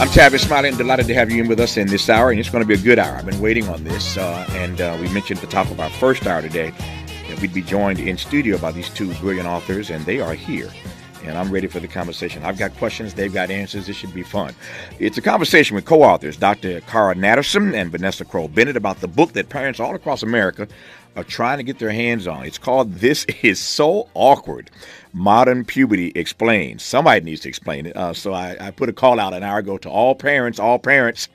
I'm Tavis Smiley and delighted to have you in with us in this hour, and it's going to be a good hour. I've been waiting on this, uh, and uh, we mentioned at the top of our first hour today that we'd be joined in studio by these two brilliant authors, and they are here. And I'm ready for the conversation. I've got questions, they've got answers. This should be fun. It's a conversation with co authors Dr. Cara Natterson and Vanessa Kroll Bennett about the book that parents all across America are trying to get their hands on. It's called This Is So Awkward Modern Puberty Explained. Somebody needs to explain it. Uh, so I, I, put a call out an hour ago to all parents, all parents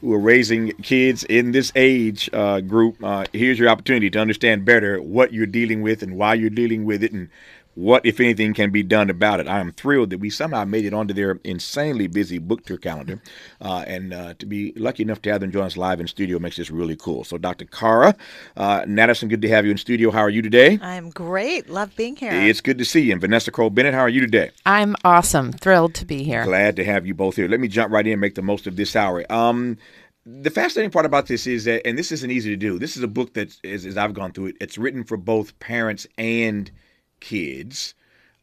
who are raising kids in this age uh, group. Uh, here's your opportunity to understand better what you're dealing with and why you're dealing with it and what, if anything, can be done about it. I am thrilled that we somehow made it onto their insanely busy book tour calendar. Uh, and uh, to be lucky enough to have them join us live in studio makes this really cool. So, Dr. Cara uh, Natterson, good to have you in studio. How are you today? I'm great. Love being here. It's good to see you. And Vanessa Kroll Bennett, how are you today? I'm awesome. Thrilled to be here. Glad to have you both here. Let me jump right in and make the most of this hour. Um, the fascinating part about this is that, and this isn't easy to do. This is a book that, as, as I've gone through it, it's written for both parents and kids.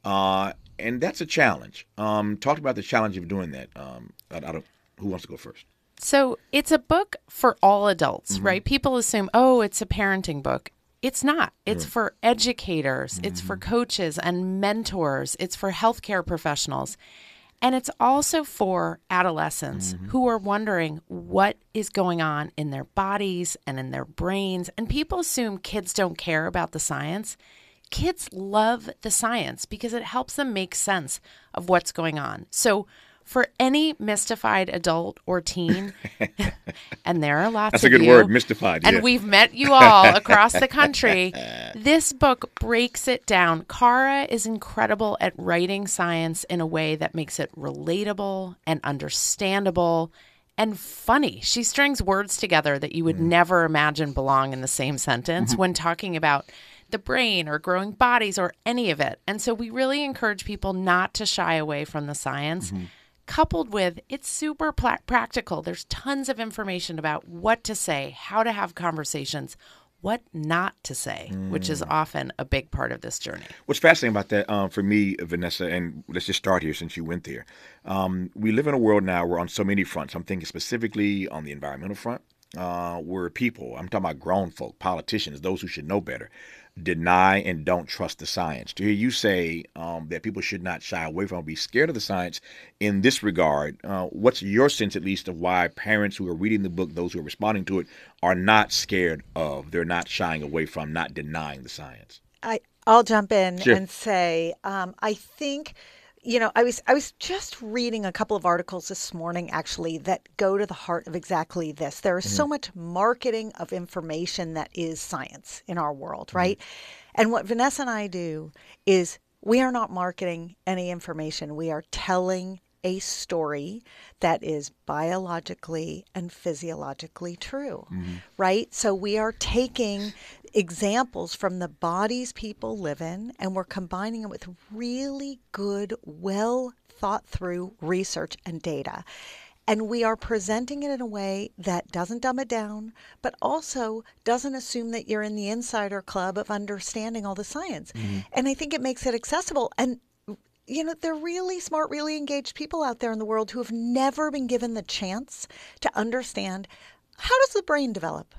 Uh, and that's a challenge. Um, talk about the challenge of doing that. Um, I, I don't, who wants to go first? So it's a book for all adults, mm-hmm. right? People assume, oh, it's a parenting book. It's not. It's right. for educators, mm-hmm. it's for mm-hmm. coaches and mentors, it's for healthcare professionals. And it's also for adolescents mm-hmm. who are wondering what is going on in their bodies and in their brains. And people assume kids don't care about the science kids love the science because it helps them make sense of what's going on. So, for any mystified adult or teen, and there are lots of you, That's a good you, word, mystified. And yeah. we've met you all across the country. This book breaks it down. Cara is incredible at writing science in a way that makes it relatable and understandable and funny. She strings words together that you would mm. never imagine belong in the same sentence mm-hmm. when talking about the brain or growing bodies or any of it. And so we really encourage people not to shy away from the science. Mm-hmm. Coupled with it's super pl- practical. There's tons of information about what to say, how to have conversations, what not to say, mm. which is mm. often a big part of this journey. What's fascinating about that um, for me, Vanessa, and let's just start here since you went there. Um, we live in a world now where on so many fronts, I'm thinking specifically on the environmental front, uh, where people, I'm talking about grown folk, politicians, those who should know better, deny and don't trust the science. To hear you say um, that people should not shy away from or be scared of the science in this regard, uh, what's your sense, at least, of why parents who are reading the book, those who are responding to it, are not scared of, they're not shying away from, not denying the science? I, I'll jump in sure. and say um, I think you know, I was I was just reading a couple of articles this morning actually that go to the heart of exactly this. There is mm-hmm. so much marketing of information that is science in our world, mm-hmm. right? And what Vanessa and I do is we are not marketing any information. We are telling a story that is biologically and physiologically true, mm-hmm. right? So we are taking examples from the bodies people live in, and we're combining it with really good, well thought through research and data. And we are presenting it in a way that doesn't dumb it down, but also doesn't assume that you're in the insider club of understanding all the science. Mm-hmm. And I think it makes it accessible. And, you know, there are really smart, really engaged people out there in the world who have never been given the chance to understand how does the brain develop?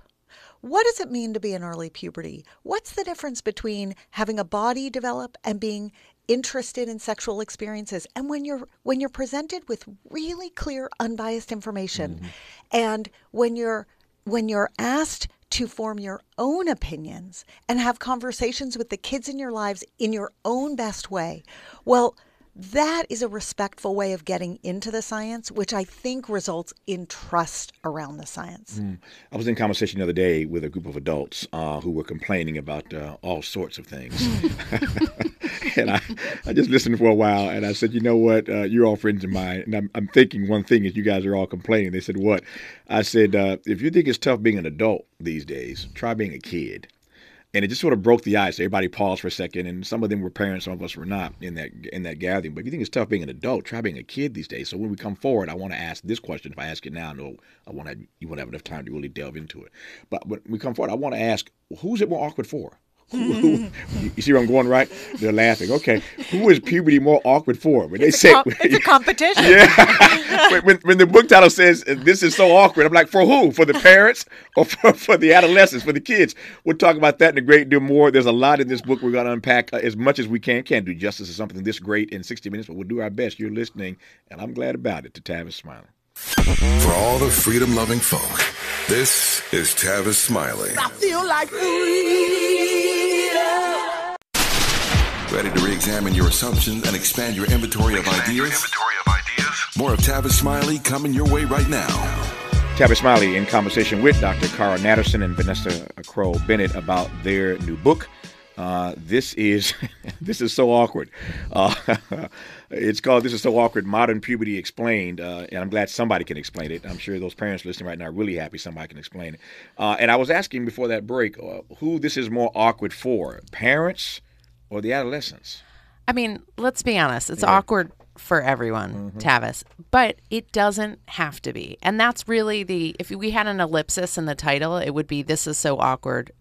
What does it mean to be in early puberty? What's the difference between having a body develop and being interested in sexual experiences? And when you're when you're presented with really clear unbiased information mm-hmm. and when you're when you're asked to form your own opinions and have conversations with the kids in your lives in your own best way. Well, that is a respectful way of getting into the science, which I think results in trust around the science. Mm. I was in conversation the other day with a group of adults uh, who were complaining about uh, all sorts of things. and I, I just listened for a while and I said, you know what? Uh, you're all friends of mine. And I'm, I'm, thinking one thing is you guys are all complaining. They said, what? I said, uh, if you think it's tough being an adult these days, try being a kid and it just sort of broke the ice. Everybody paused for a second, and some of them were parents, some of us were not in that in that gathering. But if you think it's tough being an adult, try being a kid these days. So when we come forward, I want to ask this question. If I ask it now, no, I want to. You won't have enough time to really delve into it. But when we come forward, I want to ask, who's it more awkward for? Who, who, you see where I'm going, right? They're laughing. Okay, who is puberty more awkward for? When they it's say a com- it's a competition. Yeah. when, when, the book title says this is so awkward, I'm like, for who? For the parents or for, for the adolescents, for the kids? We'll talk about that in a great deal more. There's a lot in this book we're going to unpack uh, as much as we can. Can't do justice to something this great in 60 minutes, but we'll do our best. You're listening, and I'm glad about it. To Tavis Smiley. For all the freedom loving folk, this is Tavis Smiley. I feel like freedom. Ready to re examine your assumptions and expand your inventory, of, ideas? Your inventory of ideas? More of Tavis Smiley coming your way right now. Tavis Smiley in conversation with Dr. Cara Natterson and Vanessa Kroll Bennett about their new book. Uh, this is this is so awkward. Uh, it's called "This is so awkward." Modern puberty explained, uh, and I'm glad somebody can explain it. I'm sure those parents listening right now are really happy somebody can explain it. Uh, and I was asking before that break, uh, who this is more awkward for, parents or the adolescents? I mean, let's be honest. It's yeah. awkward for everyone, mm-hmm. Tavis, but it doesn't have to be. And that's really the if we had an ellipsis in the title, it would be "This is so awkward."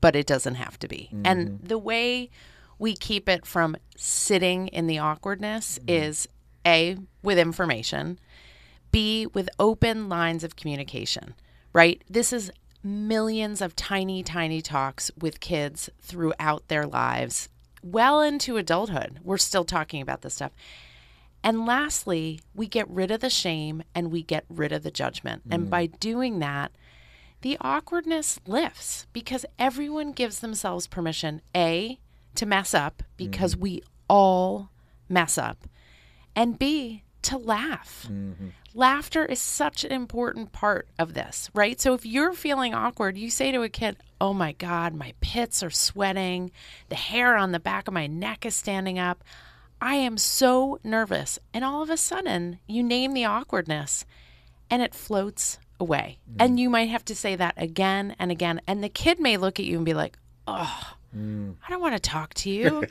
but it doesn't have to be. Mm-hmm. And the way we keep it from sitting in the awkwardness mm-hmm. is A, with information, B, with open lines of communication, right? This is millions of tiny, tiny talks with kids throughout their lives, well into adulthood. We're still talking about this stuff. And lastly, we get rid of the shame and we get rid of the judgment. Mm. And by doing that, the awkwardness lifts because everyone gives themselves permission, A, to mess up because mm-hmm. we all mess up, and B, to laugh. Mm-hmm. Laughter is such an important part of this, right? So if you're feeling awkward, you say to a kid, Oh my God, my pits are sweating. The hair on the back of my neck is standing up. I am so nervous. And all of a sudden, you name the awkwardness and it floats away. Mm. And you might have to say that again and again. And the kid may look at you and be like, oh, mm. I don't want to talk to you.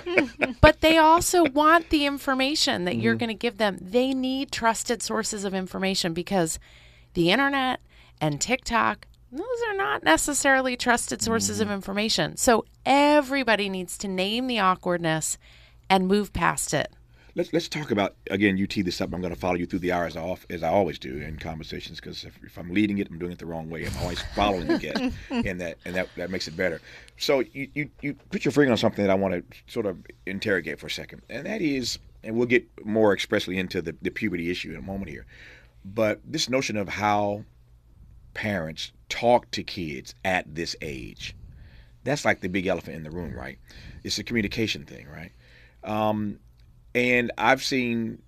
but they also want the information that mm. you're going to give them. They need trusted sources of information because the internet and TikTok, those are not necessarily trusted sources of mm-hmm. information. So everybody needs to name the awkwardness and move past it. Let's let's talk about again. You tee this up. I'm going to follow you through the hours off as I always do in conversations because if, if, I'm leading it, I'm doing it the wrong way. I'm always following the guest, and that and that, that makes it better. So you, you you put your finger on something that I want to sort of interrogate for a second, and that is, and we'll get more expressly into the, the puberty issue in a moment here, but this notion of how parents talk to kids at this age, that's like the big elephant in the room, right? It's a communication thing, right? Um, and I've seen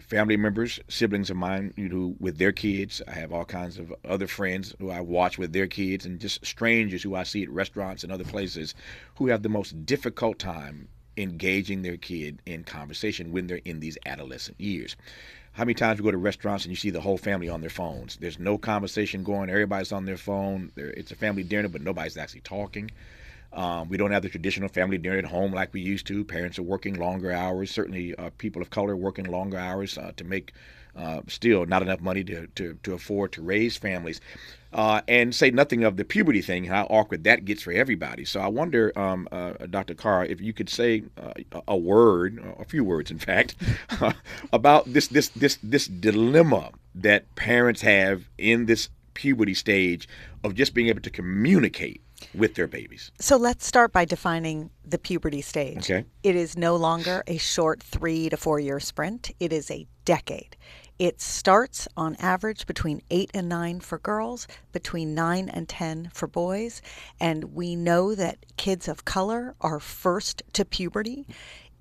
family members, siblings of mine, you know, with their kids. I have all kinds of other friends who I watch with their kids, and just strangers who I see at restaurants and other places who have the most difficult time engaging their kid in conversation when they're in these adolescent years. How many times you go to restaurants and you see the whole family on their phones? There's no conversation going. Everybody's on their phone. It's a family dinner, but nobody's actually talking. Um, we don't have the traditional family dinner at home like we used to. Parents are working longer hours. Certainly, uh, people of color working longer hours uh, to make uh, still not enough money to, to, to afford to raise families. Uh, and say nothing of the puberty thing, how awkward that gets for everybody. So I wonder, um, uh, Dr. Carr, if you could say uh, a word, a few words, in fact, about this this this this dilemma that parents have in this puberty stage of just being able to communicate with their babies. So let's start by defining the puberty stage. Okay. It is no longer a short three to four year sprint, it is a decade. It starts on average between eight and nine for girls, between nine and 10 for boys. And we know that kids of color are first to puberty.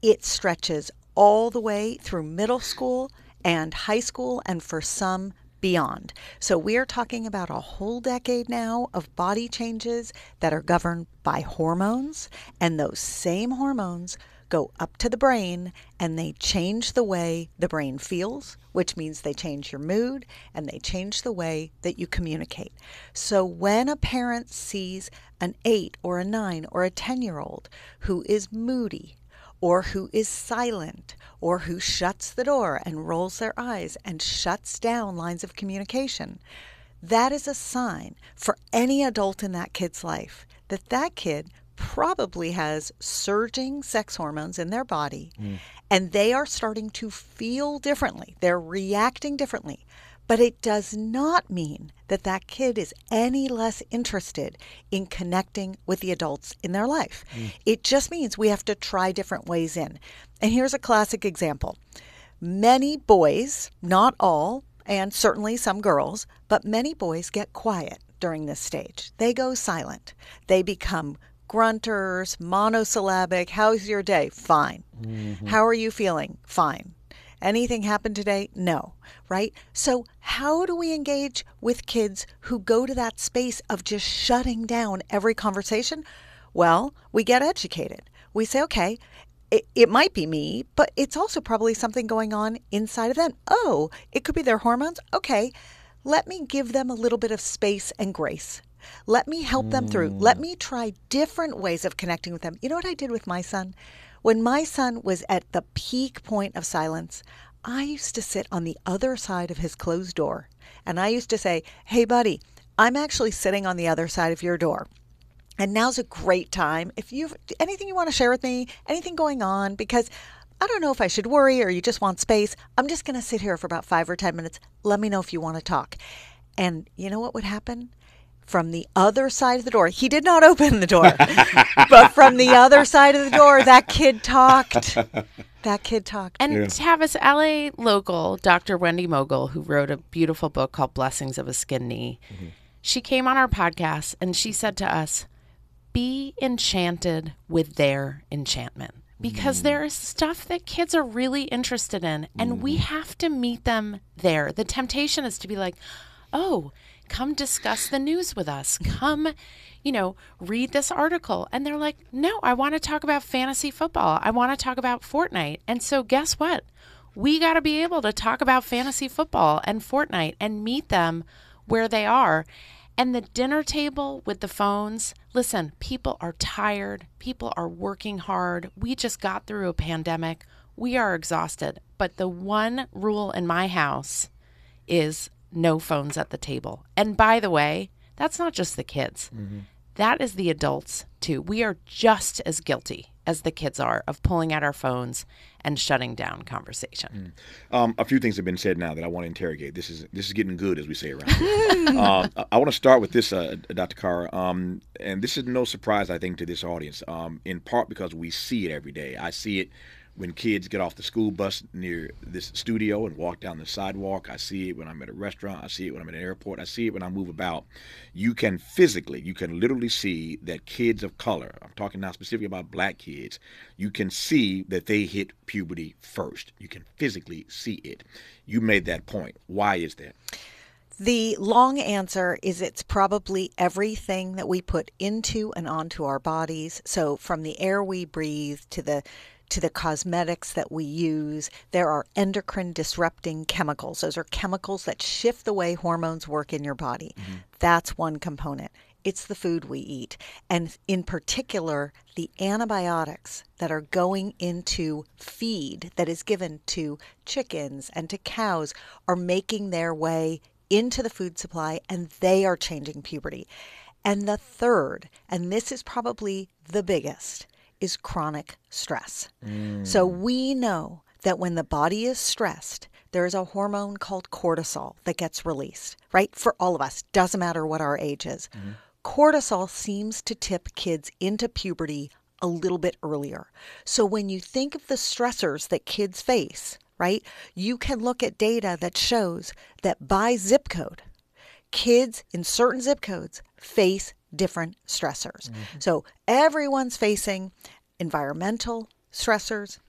It stretches all the way through middle school and high school, and for some, beyond. So we are talking about a whole decade now of body changes that are governed by hormones, and those same hormones go up to the brain and they change the way the brain feels, which means they change your mood and they change the way that you communicate. So when a parent sees an 8 or a 9 or a 10 year old who is moody, or who is silent, or who shuts the door and rolls their eyes and shuts down lines of communication, that is a sign for any adult in that kid's life that that kid probably has surging sex hormones in their body mm. and they are starting to feel differently. They're reacting differently. But it does not mean that that kid is any less interested in connecting with the adults in their life. Mm. It just means we have to try different ways in. And here's a classic example many boys, not all, and certainly some girls, but many boys get quiet during this stage. They go silent. They become grunters, monosyllabic. How's your day? Fine. Mm-hmm. How are you feeling? Fine. Anything happened today? No, right? So, how do we engage with kids who go to that space of just shutting down every conversation? Well, we get educated. We say, okay, it, it might be me, but it's also probably something going on inside of them. Oh, it could be their hormones. Okay, let me give them a little bit of space and grace. Let me help them through. Let mm. me try different ways of connecting with them. You know what I did with my son? When my son was at the peak point of silence, I used to sit on the other side of his closed door and I used to say, Hey, buddy, I'm actually sitting on the other side of your door. And now's a great time. If you've anything you want to share with me, anything going on, because I don't know if I should worry or you just want space. I'm just going to sit here for about five or 10 minutes. Let me know if you want to talk. And you know what would happen? From the other side of the door. He did not open the door, but from the other side of the door, that kid talked. That kid talked. And yeah. Tavis, LA local, Dr. Wendy Mogel, who wrote a beautiful book called Blessings of a Skinned Knee, mm-hmm. she came on our podcast and she said to us, Be enchanted with their enchantment. Because mm. there is stuff that kids are really interested in, and mm. we mm-hmm. have to meet them there. The temptation is to be like, oh, come discuss the news with us. Come, you know, read this article. And they're like, no, I want to talk about fantasy football. I want to talk about Fortnite. And so, guess what? We got to be able to talk about fantasy football and Fortnite and meet them where they are. And the dinner table with the phones, listen, people are tired. People are working hard. We just got through a pandemic. We are exhausted. But the one rule in my house is no phones at the table. And by the way, that's not just the kids. Mm-hmm. That is the adults too. We are just as guilty as the kids are of pulling out our phones and shutting down conversation. Mm. Um, a few things have been said now that I want to interrogate. This is this is getting good, as we say around here. uh, I want to start with this, uh, Dr. Carr, um, and this is no surprise, I think, to this audience. Um, in part because we see it every day. I see it when kids get off the school bus near this studio and walk down the sidewalk. I see it when I'm at a restaurant. I see it when I'm at an airport. I see it when I move about. You can physically, you can literally see that kids of color, I'm talking now specifically about black kids, you can see that they hit puberty first. You can physically see it. You made that point. Why is that? The long answer is it's probably everything that we put into and onto our bodies. So, from the air we breathe to the to the cosmetics that we use, there are endocrine disrupting chemicals. Those are chemicals that shift the way hormones work in your body. Mm-hmm. That's one component. It's the food we eat. And in particular, the antibiotics that are going into feed that is given to chickens and to cows are making their way into the food supply and they are changing puberty. And the third, and this is probably the biggest, is chronic stress. Mm. So we know that when the body is stressed, there is a hormone called cortisol that gets released, right? For all of us, doesn't matter what our age is. Mm-hmm. Cortisol seems to tip kids into puberty a little bit earlier. So when you think of the stressors that kids face, right, you can look at data that shows that by zip code, kids in certain zip codes face different stressors. Mm-hmm. So everyone's facing environmental stressors.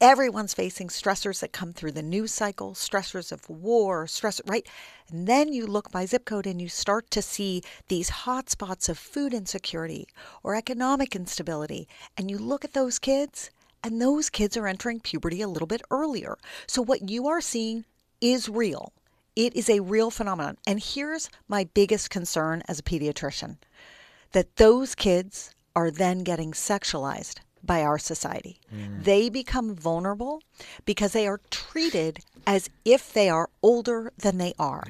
Everyone's facing stressors that come through the news cycle, stressors of war, stress, right? And then you look by zip code and you start to see these hot spots of food insecurity or economic instability. And you look at those kids, and those kids are entering puberty a little bit earlier. So what you are seeing is real. It is a real phenomenon. And here's my biggest concern as a pediatrician that those kids are then getting sexualized by our society. Mm. They become vulnerable because they are treated as if they are older than they are.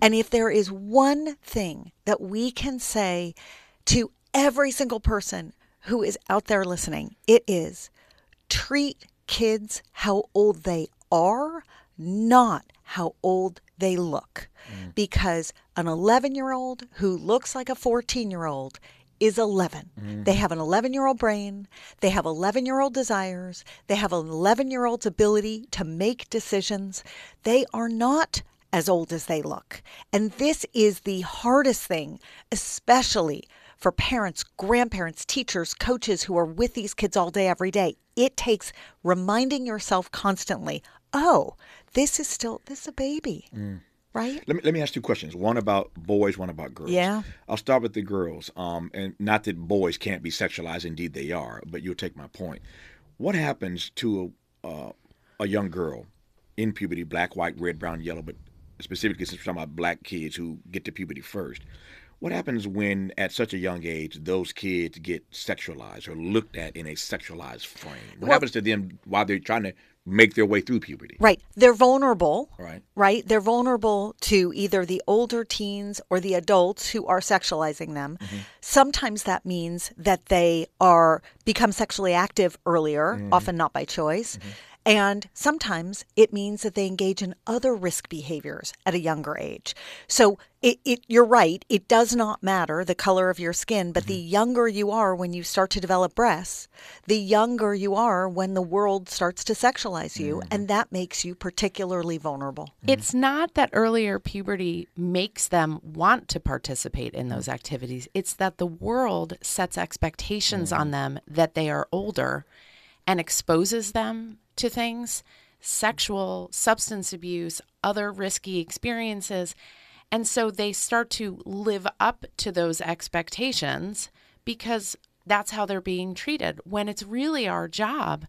And if there is one thing that we can say to every single person who is out there listening, it is treat kids how old they are, not how old they look. Mm. Because an 11 year old who looks like a 14 year old is 11. Mm. They have an 11 year old brain. They have 11 year old desires. They have an 11 year old's ability to make decisions. They are not as old as they look. And this is the hardest thing, especially for parents, grandparents, teachers, coaches who are with these kids all day, every day. It takes reminding yourself constantly, oh, this is still, this is a baby. Mm. Right. Let me let me ask two questions. One about boys, one about girls. Yeah. I'll start with the girls. Um, and not that boys can't be sexualized. Indeed, they are. But you'll take my point. What happens to a uh, a young girl in puberty, black, white, red, brown, yellow, but specifically since we're talking about black kids who get to puberty first? What happens when, at such a young age, those kids get sexualized or looked at in a sexualized frame? What well, happens to them while they're trying to make their way through puberty? Right. They're vulnerable. Right. Right. They're vulnerable to either the older teens or the adults who are sexualizing them. Mm-hmm. Sometimes that means that they are become sexually active earlier, mm-hmm. often not by choice. Mm-hmm. And sometimes it means that they engage in other risk behaviors at a younger age. So it, it, you're right, it does not matter the color of your skin, but mm-hmm. the younger you are when you start to develop breasts, the younger you are when the world starts to sexualize you, mm-hmm. and that makes you particularly vulnerable. Mm-hmm. It's not that earlier puberty makes them want to participate in those activities, it's that the world sets expectations on mm-hmm. them that they are older and exposes them to things sexual, substance abuse, other risky experiences. And so they start to live up to those expectations because that's how they're being treated when it's really our job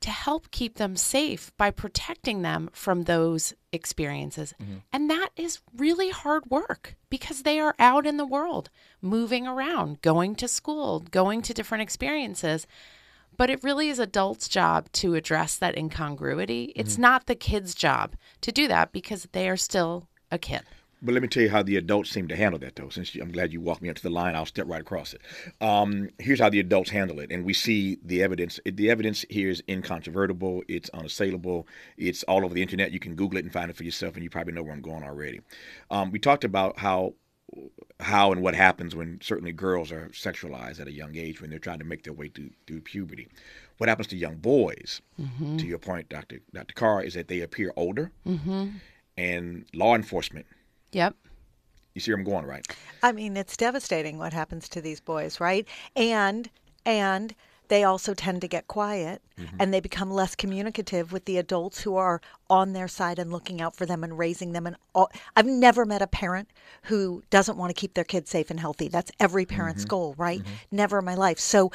to help keep them safe by protecting them from those experiences. Mm-hmm. And that is really hard work because they are out in the world, moving around, going to school, going to different experiences. But it really is adults' job to address that incongruity. It's mm-hmm. not the kid's job to do that because they are still a kid. But let me tell you how the adults seem to handle that, though. Since I'm glad you walked me up to the line, I'll step right across it. Um, here's how the adults handle it, and we see the evidence. The evidence here is incontrovertible. It's unassailable. It's all over the internet. You can Google it and find it for yourself, and you probably know where I'm going already. Um, we talked about how how and what happens when certainly girls are sexualized at a young age when they're trying to make their way through, through puberty. What happens to young boys, mm-hmm. to your point, Dr. Dr. Carr, is that they appear older mm-hmm. and law enforcement. Yep. You see where I'm going, right? I mean, it's devastating what happens to these boys, right? And and they also tend to get quiet mm-hmm. and they become less communicative with the adults who are on their side and looking out for them and raising them and all, I've never met a parent who doesn't want to keep their kids safe and healthy. That's every parent's mm-hmm. goal, right? Mm-hmm. Never in my life. So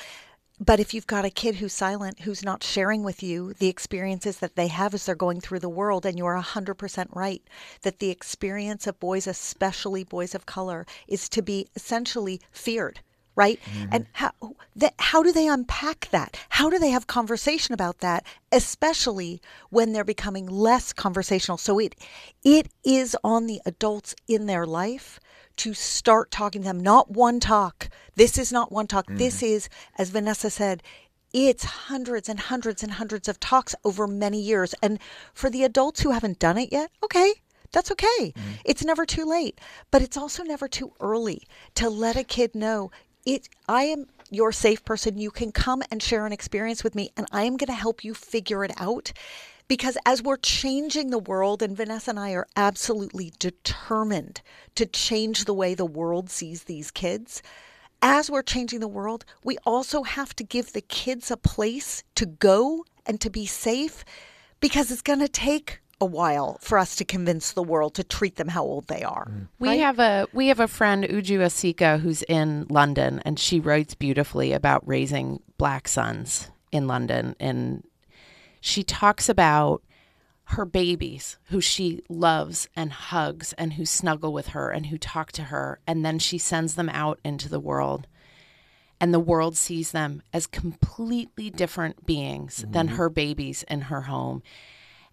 but if you've got a kid who's silent, who's not sharing with you the experiences that they have as they're going through the world, and you're 100% right that the experience of boys, especially boys of color, is to be essentially feared right? Mm-hmm. And how that, how do they unpack that? How do they have conversation about that, especially when they're becoming less conversational? So it it is on the adults in their life to start talking to them. Not one talk. This is not one talk. Mm-hmm. This is, as Vanessa said, it's hundreds and hundreds and hundreds of talks over many years. And for the adults who haven't done it yet, okay, that's okay. Mm-hmm. It's never too late, but it's also never too early to let a kid know it I am your safe person. You can come and share an experience with me and I am going to help you figure it out. Because as we're changing the world, and Vanessa and I are absolutely determined to change the way the world sees these kids, as we're changing the world, we also have to give the kids a place to go and to be safe because it's going to take a while for us to convince the world to treat them how old they are. Mm. We right? have a we have a friend Uju Asika who's in London and she writes beautifully about raising black sons in London and she talks about her babies who she loves and hugs and who snuggle with her and who talk to her and then she sends them out into the world and the world sees them as completely different beings mm-hmm. than her babies in her home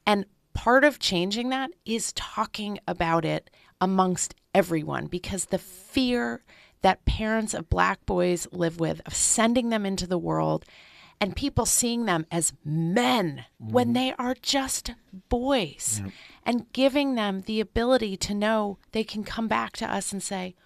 and part of changing that is talking about it amongst everyone because the fear that parents of black boys live with, of sending them into the world and people seeing them as men mm-hmm. when they are just boys yep. and giving them the ability to know they can come back to us and say,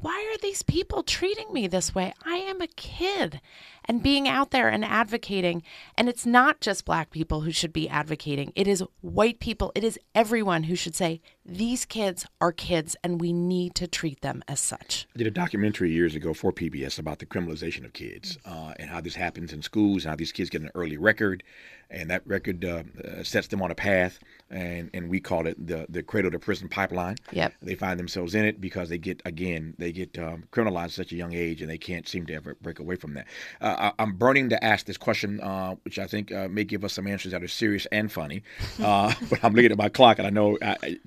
why are these people treating me this way? I am a kid. And being out there and advocating. And it's not just black people who should be advocating, it is white people. It is everyone who should say, these kids are kids and we need to treat them as such. I did a documentary years ago for PBS about the criminalization of kids uh, and how this happens in schools and how these kids get an early record and that record uh, uh, sets them on a path, and, and we call it the the cradle to prison pipeline. Yep. They find themselves in it because they get again they get um, criminalized at such a young age, and they can't seem to ever break away from that. Uh, I, am burning to ask this question, uh, which I think uh, may give us some answers that are serious and funny. Uh, but I'm looking at my clock, and I know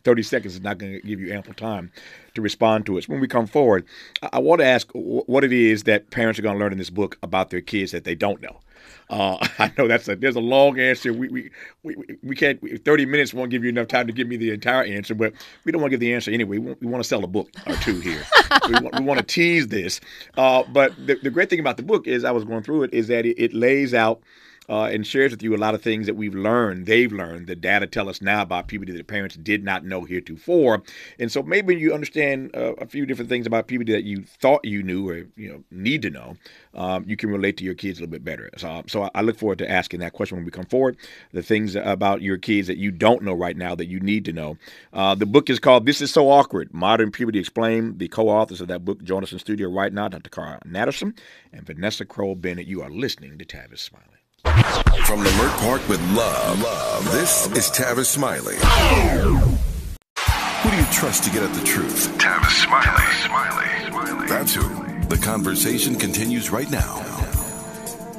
30 seconds is not going to give you ample time to respond to us. When we come forward, I, I want to ask what it is that parents are going to learn in this book about their kids that they don't know. Uh, I know that's a there's a long answer. We we, we, we can't. Thirty minutes won't give you enough time to give me the entire answer, but we don't want to give the answer anyway. We, we want to sell a book or two here. we, want, we want to tease this. Uh, but the, the great thing about the book is I was going through it is that it, it lays out uh, and shares with you a lot of things that we've learned, they've learned, the data tell us now about puberty that parents did not know heretofore. And so maybe you understand uh, a few different things about puberty that you thought you knew or you know need to know. Um, you can relate to your kids a little bit better. So, so I look forward to asking that question when we come forward. The things about your kids that you don't know right now that you need to know. Uh, the book is called "This Is So Awkward: Modern Puberty Explained." The co-authors of that book join us in studio right now, Dr. Cara Natterson and Vanessa Kroll Bennett. You are listening to Tavis Smiley. From Leimert Park with love, love, this is Tavis Smiley. Who do you trust to get at the truth? Tavis Smiley. Smiley. Smiley. That's who. The conversation continues right now.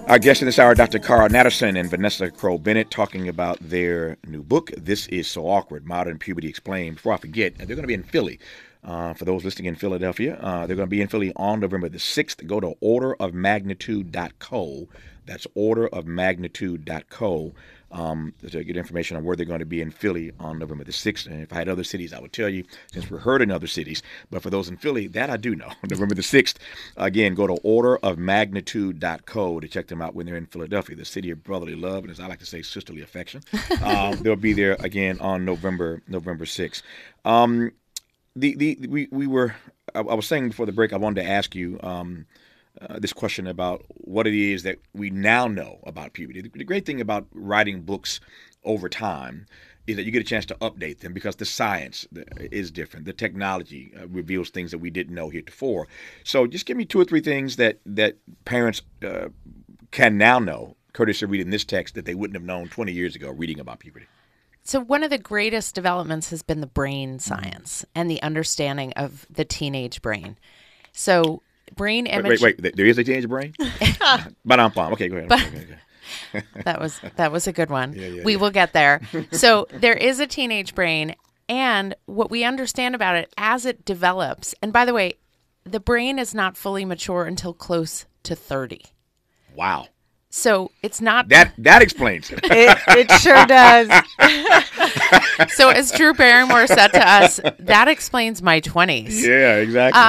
Our guests in this hour, Dr. Cara Natterson and Vanessa Kroll Bennett, talking about their new book, This Is So Awkward Modern Puberty Explained. Before I forget, they're going to be in Philly. Uh, for those listening in Philadelphia, uh, they're going to be in Philly on November the 6th. Go to orderofmagnitude.co that's orderofmagnitude.co um, to get information on where they're going to be in Philly on November the 6th. And if I had other cities, I would tell you, since we're heard in other cities. But for those in Philly, that I do know. November the 6th, again, go to orderofmagnitude.co to check them out when they're in Philadelphia, the city of brotherly love, and as I like to say, sisterly affection. um, they'll be there again on November November 6th. Um, the, the, we, we were, I, I, was saying before the break, I wanted to ask you. Um, uh, this question about what it is that we now know about puberty. The, the, great thing about writing books over time is that you get a chance to update them because the science is different. The technology uh, reveals things that we didn't know heretofore. So just give me two or three things that that parents uh, can now know, courtesy of reading this text, that they wouldn't have known 20 years ago reading about puberty. So, one of the greatest developments has been the brain science and the understanding of the teenage brain. So, brain image. Wait, wait, wait. There is a teenage brain. but I'm fine. Okay, go ahead. Okay, okay. that was that was a good one. Yeah, yeah, we yeah. will get there. So there is a teenage brain, and what we understand about it as it develops. And by the way, the brain is not fully mature until close to thirty. Wow. So it's not that that explains it. it, it sure does. so as Drew Barrymore said to us, that explains my twenties. Yeah, exactly.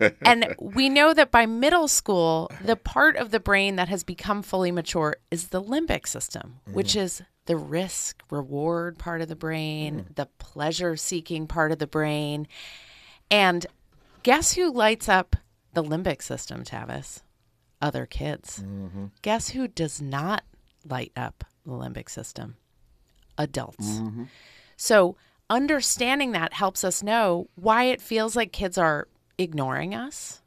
Um, and we know that by middle school, the part of the brain that has become fully mature is the limbic system, mm. which is the risk reward part of the brain, mm. the pleasure seeking part of the brain, and guess who lights up the limbic system, Tavis? other kids. Mm-hmm. Guess who does not light up the limbic system? Adults. Mm-hmm. So, understanding that helps us know why it feels like kids are ignoring us,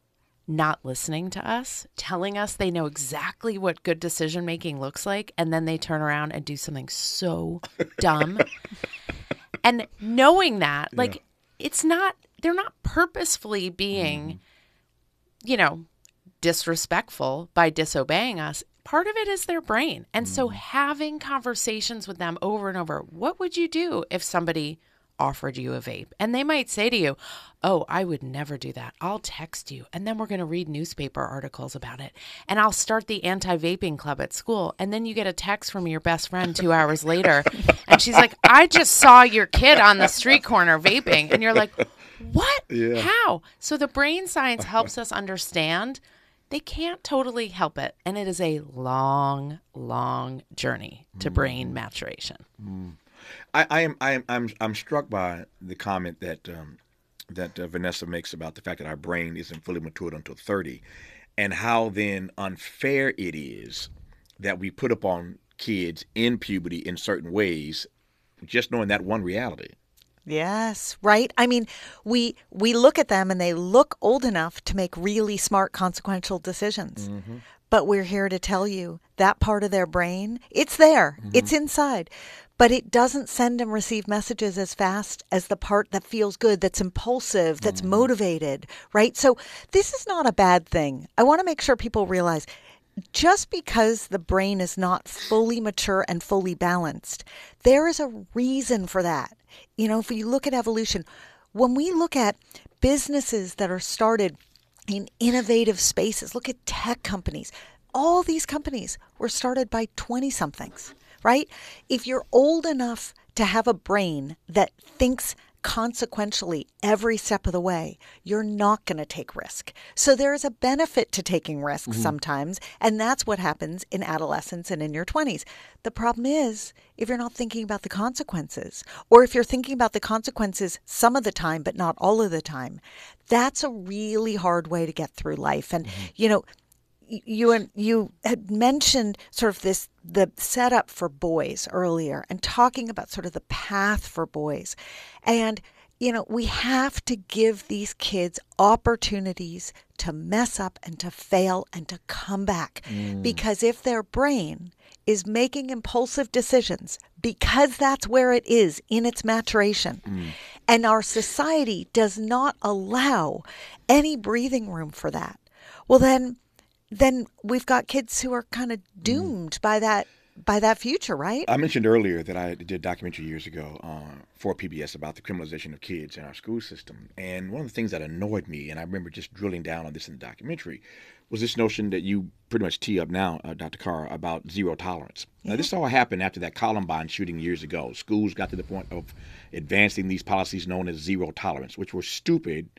not listening to us, telling us they know exactly what good decision making looks like, and then they turn around and do something so dumb. and knowing that, like, yeah. it's not, they're not purposefully being, mm-hmm. you know, disrespectful by disobeying us, part of it is their brain. And so mm. having conversations with them over and over, what would you do if somebody offered you a vape? And they might say to you, Oh, I would never do that. I'll text you. And then we're going to read newspaper articles about it. And I'll start the anti vaping club at school. And then you get a text from your best friend two hours later. And she's like, I just saw your kid on the street corner vaping. And you're like, What? Yeah. How? So the brain science helps us understand they can't totally help it. And it is a long, long journey to mm. brain maturation. Mm. I, I, am I am I'm I'm struck by the comment that um, that uh, Vanessa makes about the fact that our brain isn't fully matured until 30 and how then unfair it is that we put upon kids in puberty in certain ways just knowing that one reality Yes, right? I mean, we we look at them and they look old enough to make really smart consequential decisions. Mm-hmm. But we're here to tell you that part of their brain, it's there. Mm-hmm. It's inside. But it doesn't send and receive messages as fast as the part that feels good, that's impulsive, that's mm-hmm. motivated, right? So this is not a bad thing. I want to make sure people realize just because the brain is not fully mature and fully balanced, there is a reason for that. You know, if you look at evolution, when we look at businesses that are started in innovative spaces, look at tech companies. All these companies were started by 20 somethings, right? If you're old enough to have a brain that thinks consequentially every step of the way, you're not going to take risk. So there is a benefit to taking risks mm-hmm. sometimes, and that's what happens in adolescence and in your 20s. The problem is if you're not thinking about the consequences, or if you're thinking about the consequences some of the time but not all of the time, that's a really hard way to get through life. And mm-hmm. you know, you and you had mentioned sort of this the setup for boys earlier and talking about sort of the path for boys and you know we have to give these kids opportunities to mess up and to fail and to come back mm. because if their brain is making impulsive decisions because that's where it is in its maturation mm. and our society does not allow any breathing room for that well then then we've got kids who are kind of mm. doomed mm. by that by that future, right? I mentioned earlier that I did a documentary years ago uh, for PBS about the criminalization of kids in our school system, and one of the things that annoyed me, and I remember just drilling down on this in the documentary, was this notion that you pretty much tee up now, uh, Dr. Carr, about zero tolerance. Yeah. Now, this all happened after that Columbine shooting years ago. Schools got to the point of advancing these policies known as zero tolerance, which were stupid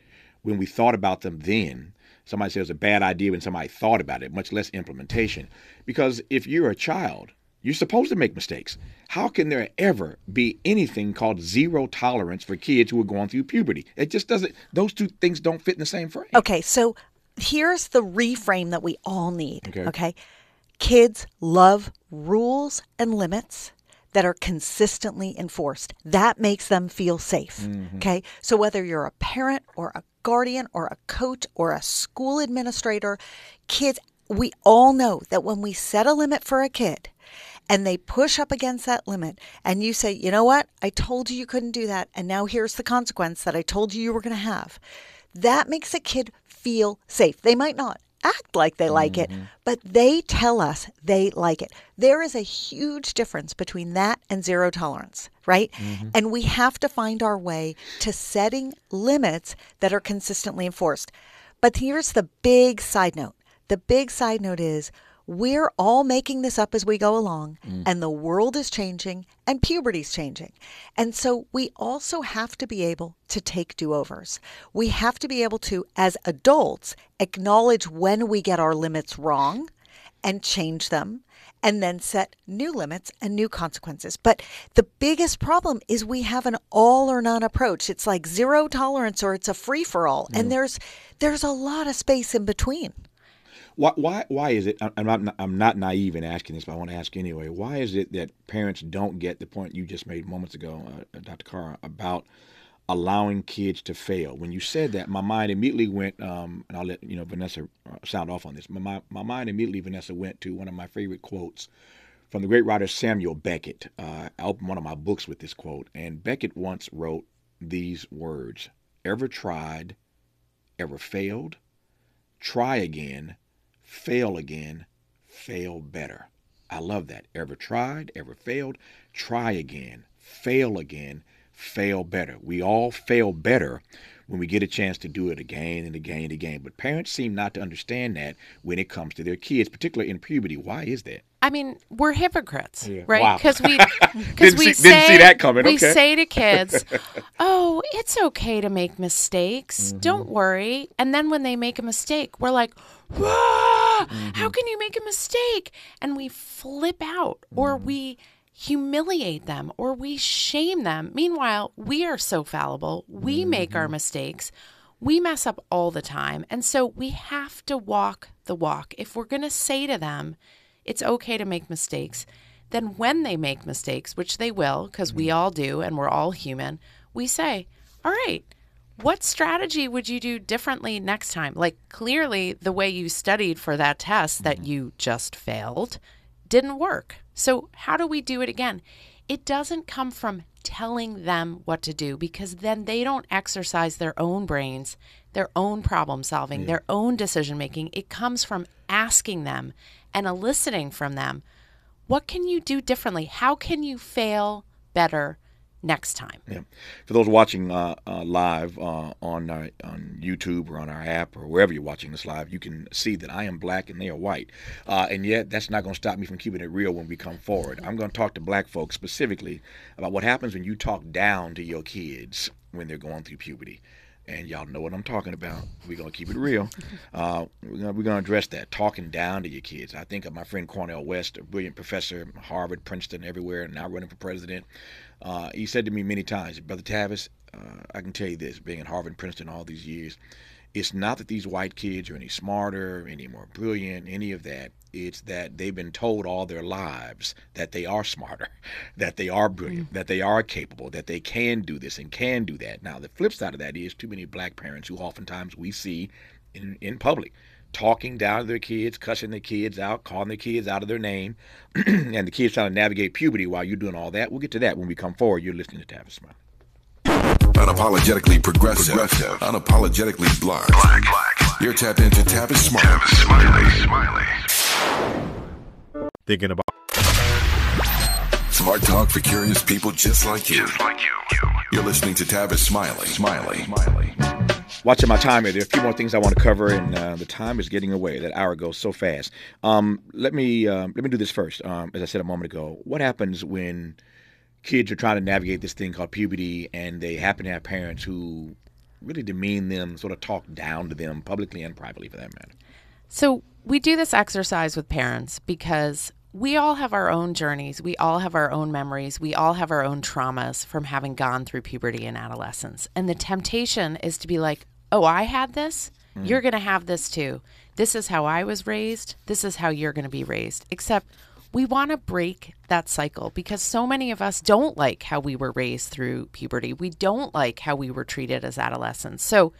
when we thought about them then somebody says a bad idea when somebody thought about it, much less implementation. Because if you're a child, you're supposed to make mistakes. How can there ever be anything called zero tolerance for kids who are going through puberty? It just doesn't, those two things don't fit in the same frame. Okay, so here's the reframe that we all need. Okay. okay? Kids love rules and limits that are consistently enforced. That makes them feel safe. Mm-hmm. Okay. So whether you're a parent or a guardian or a coach or a school administrator, kids, we all know that when we set a limit for a kid, and they push up against that limit and you say, you know what? I told you you couldn't do that. And now here's the consequence that I told you you were going to have. That makes a kid feel safe. They might not act like they like mm-hmm. it, but they tell us they like it. There is a huge difference between that and zero tolerance, right? Mm-hmm. And we have to find our way to setting limits that are consistently enforced. But here's the big side note the big side note is we're all making this up as we go along, mm. and the world is changing and puberty's changing. And so we also have to be able to take do overs. We have to be able to, as adults, acknowledge when we get our limits wrong and change them and then set new limits and new consequences. But the biggest problem is we have an all or none approach. It's like zero tolerance or it's a free for all. Mm. And there's there's a lot of space in between. Why, why, why is it? I'm not, I'm not naive in asking this, but I want to ask anyway. Why is it that parents don't get the point you just made moments ago, uh, Dr. Carr, about allowing kids to fail? When you said that, my mind immediately went, um, and I'll let you know Vanessa uh, sound off on this. My, my mind immediately, Vanessa, went to one of my favorite quotes from the great writer Samuel Beckett. Uh, I opened one of my books with this quote, and Beckett once wrote these words: "Ever tried, ever failed? Try again." Fail again, fail better. I love that. Ever tried, ever failed, try again, fail again, fail better. We all fail better when we get a chance to do it again and again and again. But parents seem not to understand that when it comes to their kids, particularly in puberty. Why is that? I mean, we're hypocrites, Yeah. right? Wow. Because we, Didn't because we see- didn't say see that coming. we Okay. say to kids, "Oh, it's okay to make mistakes. Mm-hmm. Don't worry." And then when they make a mistake, we're like, "Whoa! Mm-hmm. How can you make a mistake?" And we flip out, or Mm-hmm. we humiliate them, or we shame them. Meanwhile, we are so fallible. We make Mm-hmm. our mistakes. We mess up all the time. And so we have to walk the walk. If we're going to say to them, it's okay to make mistakes, then when they make mistakes, which they will, because we all do and we're all human, we say, all right, what strategy would you do differently next time? Like, clearly, the way you studied for that test that you just failed didn't work. So, how do we do it again? It doesn't come from telling them what to do because then they don't exercise their own brains, their own problem solving, their own decision making. It comes from asking them and eliciting from them what can you do differently? How can you fail better next time? Yeah. For those watching uh, uh, live uh, on our, on YouTube or on our app or wherever you're watching this live, you can see that I am black and they are white. Uh, and yet, that's not going to stop me from keeping it real when we come forward. I'm going to talk to black folks specifically about what happens when you talk down to your kids when they're going through puberty. And y'all know what I'm talking about. We're going to keep it real. Uh, we're going we're to address that, talking down to your kids. I think of my friend Cornel West, a brilliant professor, Harvard, Princeton, everywhere, now running for president. Uh, he said to me many times, Brother Tavis, uh, I can tell you this, being at Harvard, Princeton all these years, it's not that these white kids are any smarter, any more brilliant, any of that. It's that they've been told all their lives that they are smarter, that they are brilliant, that they are capable, that they can do this and can do that. Now, the flip side of that is too many black parents who oftentimes we see in, in public talking down to their kids, cussing their kids out, calling their kids out of their name, and the kids trying to navigate puberty while you're doing all that. We'll get to that when we come forward. You're listening to Tavis Smile. Unapologetically progressive, unapologetically black. Black, black. You're tapped into Tavis Smart. Smiley, smiley. thinking about Smart talk for curious people just like you. Just like you. you. You're listening to Tavis Smiley. Smiley. Smiley. Watching my timer, there are a few more things I want to cover, and uh, the time is getting away. That hour goes so fast. Um, let me um, let me do this first. Um, as I said a moment ago, what happens when kids are trying to navigate this thing called puberty, and they happen to have parents who really demean them, sort of talk down to them publicly and privately, for that matter? So we do this exercise with parents because we all have our own journeys. We all have our own memories. We all have our own traumas from having gone through puberty and adolescence. And the temptation is to be like, oh, I had this. Mm-hmm. You're going to have this too. This is how I was raised. This is how you're going to be raised. Except we want to break that cycle because so many of us don't like how we were raised through puberty. We don't like how we were treated as adolescents. So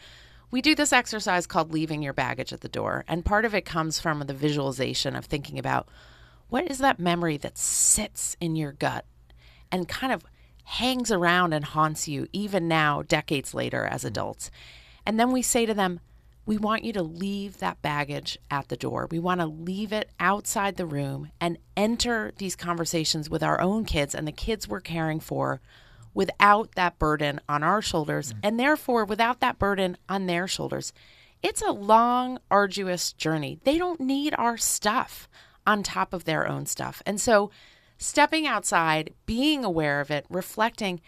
we do this exercise called leaving your baggage at the door. And part of it comes from the visualization of thinking about what is that memory that sits in your gut and kind of hangs around and haunts you even now, decades later, as mm-hmm. adults. And then we say to them, we want you to leave that baggage at the door. We want to leave it outside the room and enter these conversations with our own kids and the kids we're caring for without that burden on our shoulders mm. and therefore without that burden on their shoulders. It's a long, arduous journey. They don't need our stuff on top of their own stuff. And so, stepping outside, being aware of it, reflecting,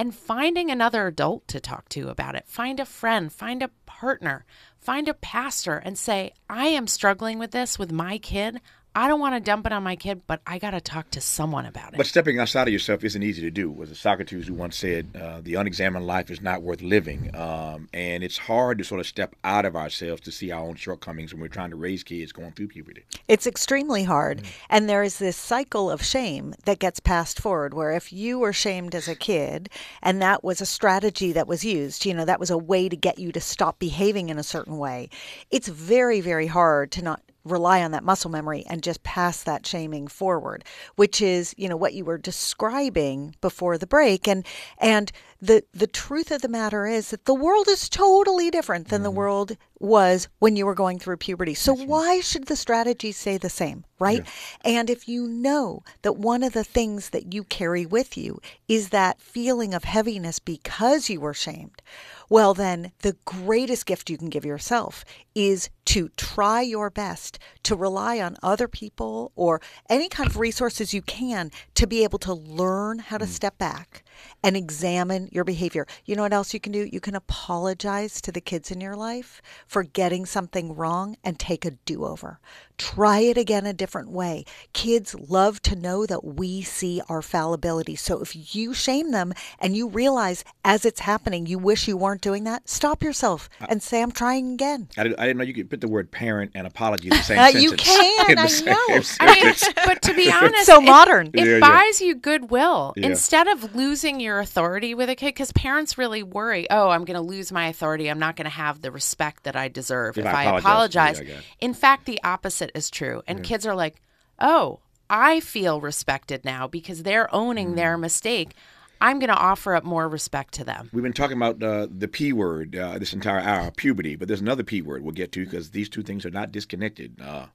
and finding another adult to talk to about it. Find a friend, find a partner, find a pastor, and say, I am struggling with this with my kid. I don't want to dump it on my kid, but I got to talk to someone about it. But stepping outside of yourself isn't easy to do. Was it Socrates who once said, uh, "The unexamined life is not worth living," um, and it's hard to sort of step out of ourselves to see our own shortcomings when we're trying to raise kids going through puberty. It's extremely hard. And there is this cycle of shame that gets passed forward where if you were shamed as a kid and that was a strategy that was used, you know, that was a way to get you to stop behaving in a certain way, it's very, very hard to not rely on that muscle memory and just pass that shaming forward which is you know what you were describing before the break. And and the the truth of the matter is that the world is totally different than the mm-hmm. world was when you were going through puberty. So why should the strategies stay the same, right? And if you know that one of the things that you carry with you is that feeling of heaviness because you were shamed, well then the greatest gift you can give yourself is to try your best to rely on other people or any kind of resources you can to be able to learn how to mm-hmm. step back and examine your behavior. You know what else you can do? You can apologize to the kids in your life for getting something wrong and take a do over. Try it again a different way. Kids love to know that we see our fallibility. So if you shame them and you realize as it's happening, you wish you weren't doing that, stop yourself and say, I'm trying again. I didn't, I didn't know you could put the word parent and apology in the same Uh, sentence. you can, I know. I mean, but to be honest, so it- modern. It, Yeah, yeah. buys you goodwill Yeah. instead of losing your authority with a kid. Because parents really worry, oh, I'm going to lose my authority. I'm not going to have the respect that I deserve If if, I I apologize. apologize. Yeah, I. In fact, the opposite is true, and kids are like, oh, I feel respected now because they're owning their Mm. mistake. I'm going to offer up more respect to them. We've been talking about uh, the P word uh, this entire hour, puberty, but there's another P word we'll get to because these two things are not disconnected. Uh,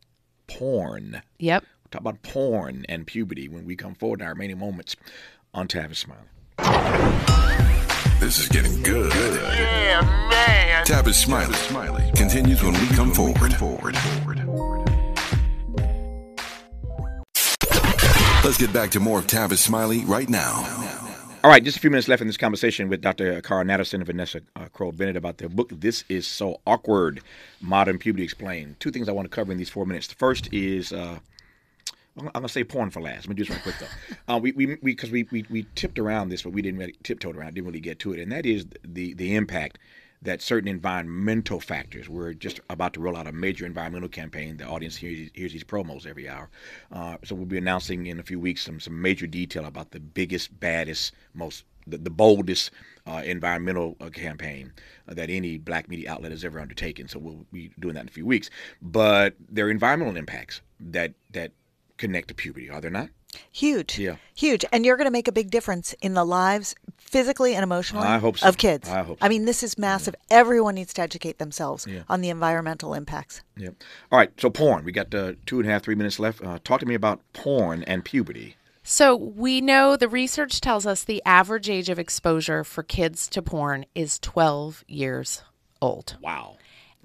porn. Yep. We'll talk about porn and puberty when we come forward in our remaining moments on Tavis Smiley. This is getting good. Yeah, man. Tavis Smiley. Smiley continues when we come forward. forward. Let's get back to more of Tavis Smiley right now. All right, just a few minutes left in this conversation with Dr. Cara Natterson and Vanessa uh, Kroll Bennett about their book, This Is So Awkward Modern Puberty Explained. Two things I want to cover in these four minutes. The first is. Uh, I'm gonna say porn for last. Let me do this real quick though. Uh, we we because we, we we tipped around this, but we didn't really tiptoed around. Didn't really get to it, and that is the the impact that certain environmental factors. We're just about to roll out a major environmental campaign. The audience hears, hears these promos every hour, uh, so we'll be announcing in a few weeks some some major detail about the biggest, baddest, most the, the boldest uh, environmental uh, campaign that any black media outlet has ever undertaken. So we'll be doing that in a few weeks. But there are environmental impacts that that connect to puberty, are there not? Huge. Yeah. Huge. And you're going to make a big difference in the lives, physically and emotionally, I hope so. of kids. I hope so. I mean, this is massive. Everyone needs to educate themselves Yeah. on the environmental impacts. Yeah. All right. So porn. We got uh, two and a half, three minutes left. Uh, talk to me about porn and puberty. So we know the research tells us the average age of exposure for kids to porn is 12 years old. Wow.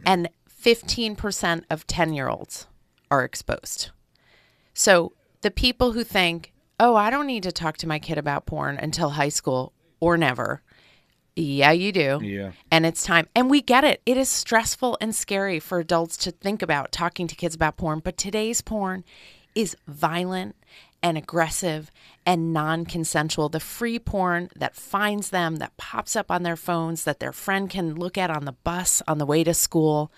and 15% of 10 year olds are exposed. So the people who think, oh, I don't need to talk to my kid about porn until high school or never. Yeah, you do. Yeah. And it's time. And we get it. It is stressful and scary for adults to think about talking to kids about porn. But today's porn is violent and aggressive and non consensual. The free porn that finds them, that pops up on their phones, that their friend can look at on the bus on the way to school.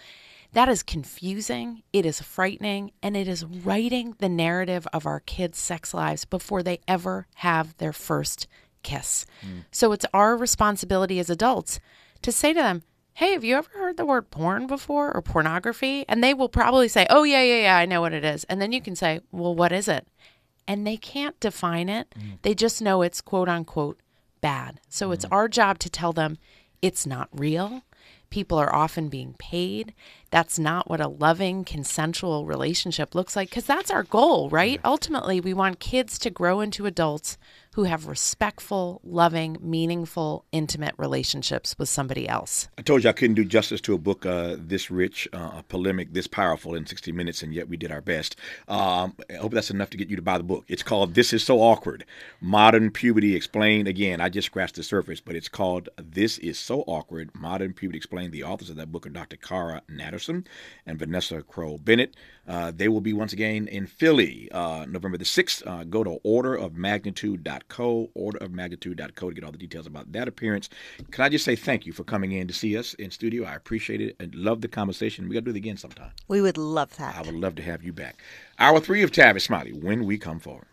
That is confusing, it is frightening, and it is writing the narrative of our kids' sex lives before they ever have their first kiss. Hmm. So it's our responsibility as adults to say to them, Hey, have you ever heard the word porn before or pornography? And they will probably say, Oh, yeah, yeah, yeah, I know what it is. And then you can say, Well, what is it? And they can't define it. Hmm. They just know it's quote unquote bad. So it's hmm. our job to tell them it's not real. People are often being paid. That's not what a loving, consensual relationship looks like because that's our goal, right? Ultimately, we want kids to grow into adults who have respectful, loving, meaningful, intimate relationships with somebody else. I told you I couldn't do justice to a book uh, this rich, uh, a polemic this powerful in 60 minutes, and yet we did our best. Um, I hope that's enough to get you to buy the book. It's called This Is So Awkward Modern Puberty Explained. Again, I just scratched the surface, but it's called This Is So Awkward Modern Puberty Explained. The authors of that book are Dr. Cara Natterson and Vanessa Kroll Bennett. Uh, they will be once again in Philly uh, November the 6th. Uh, go to orderofmagnitude.co, orderofmagnitude.co to get all the details about that appearance. Can I just say thank you for coming in to see us in studio? I appreciate it and love the conversation. We got to do it again sometime. We would love that. I would love to have you back. Hour three of Tavis Smiley when we come forward.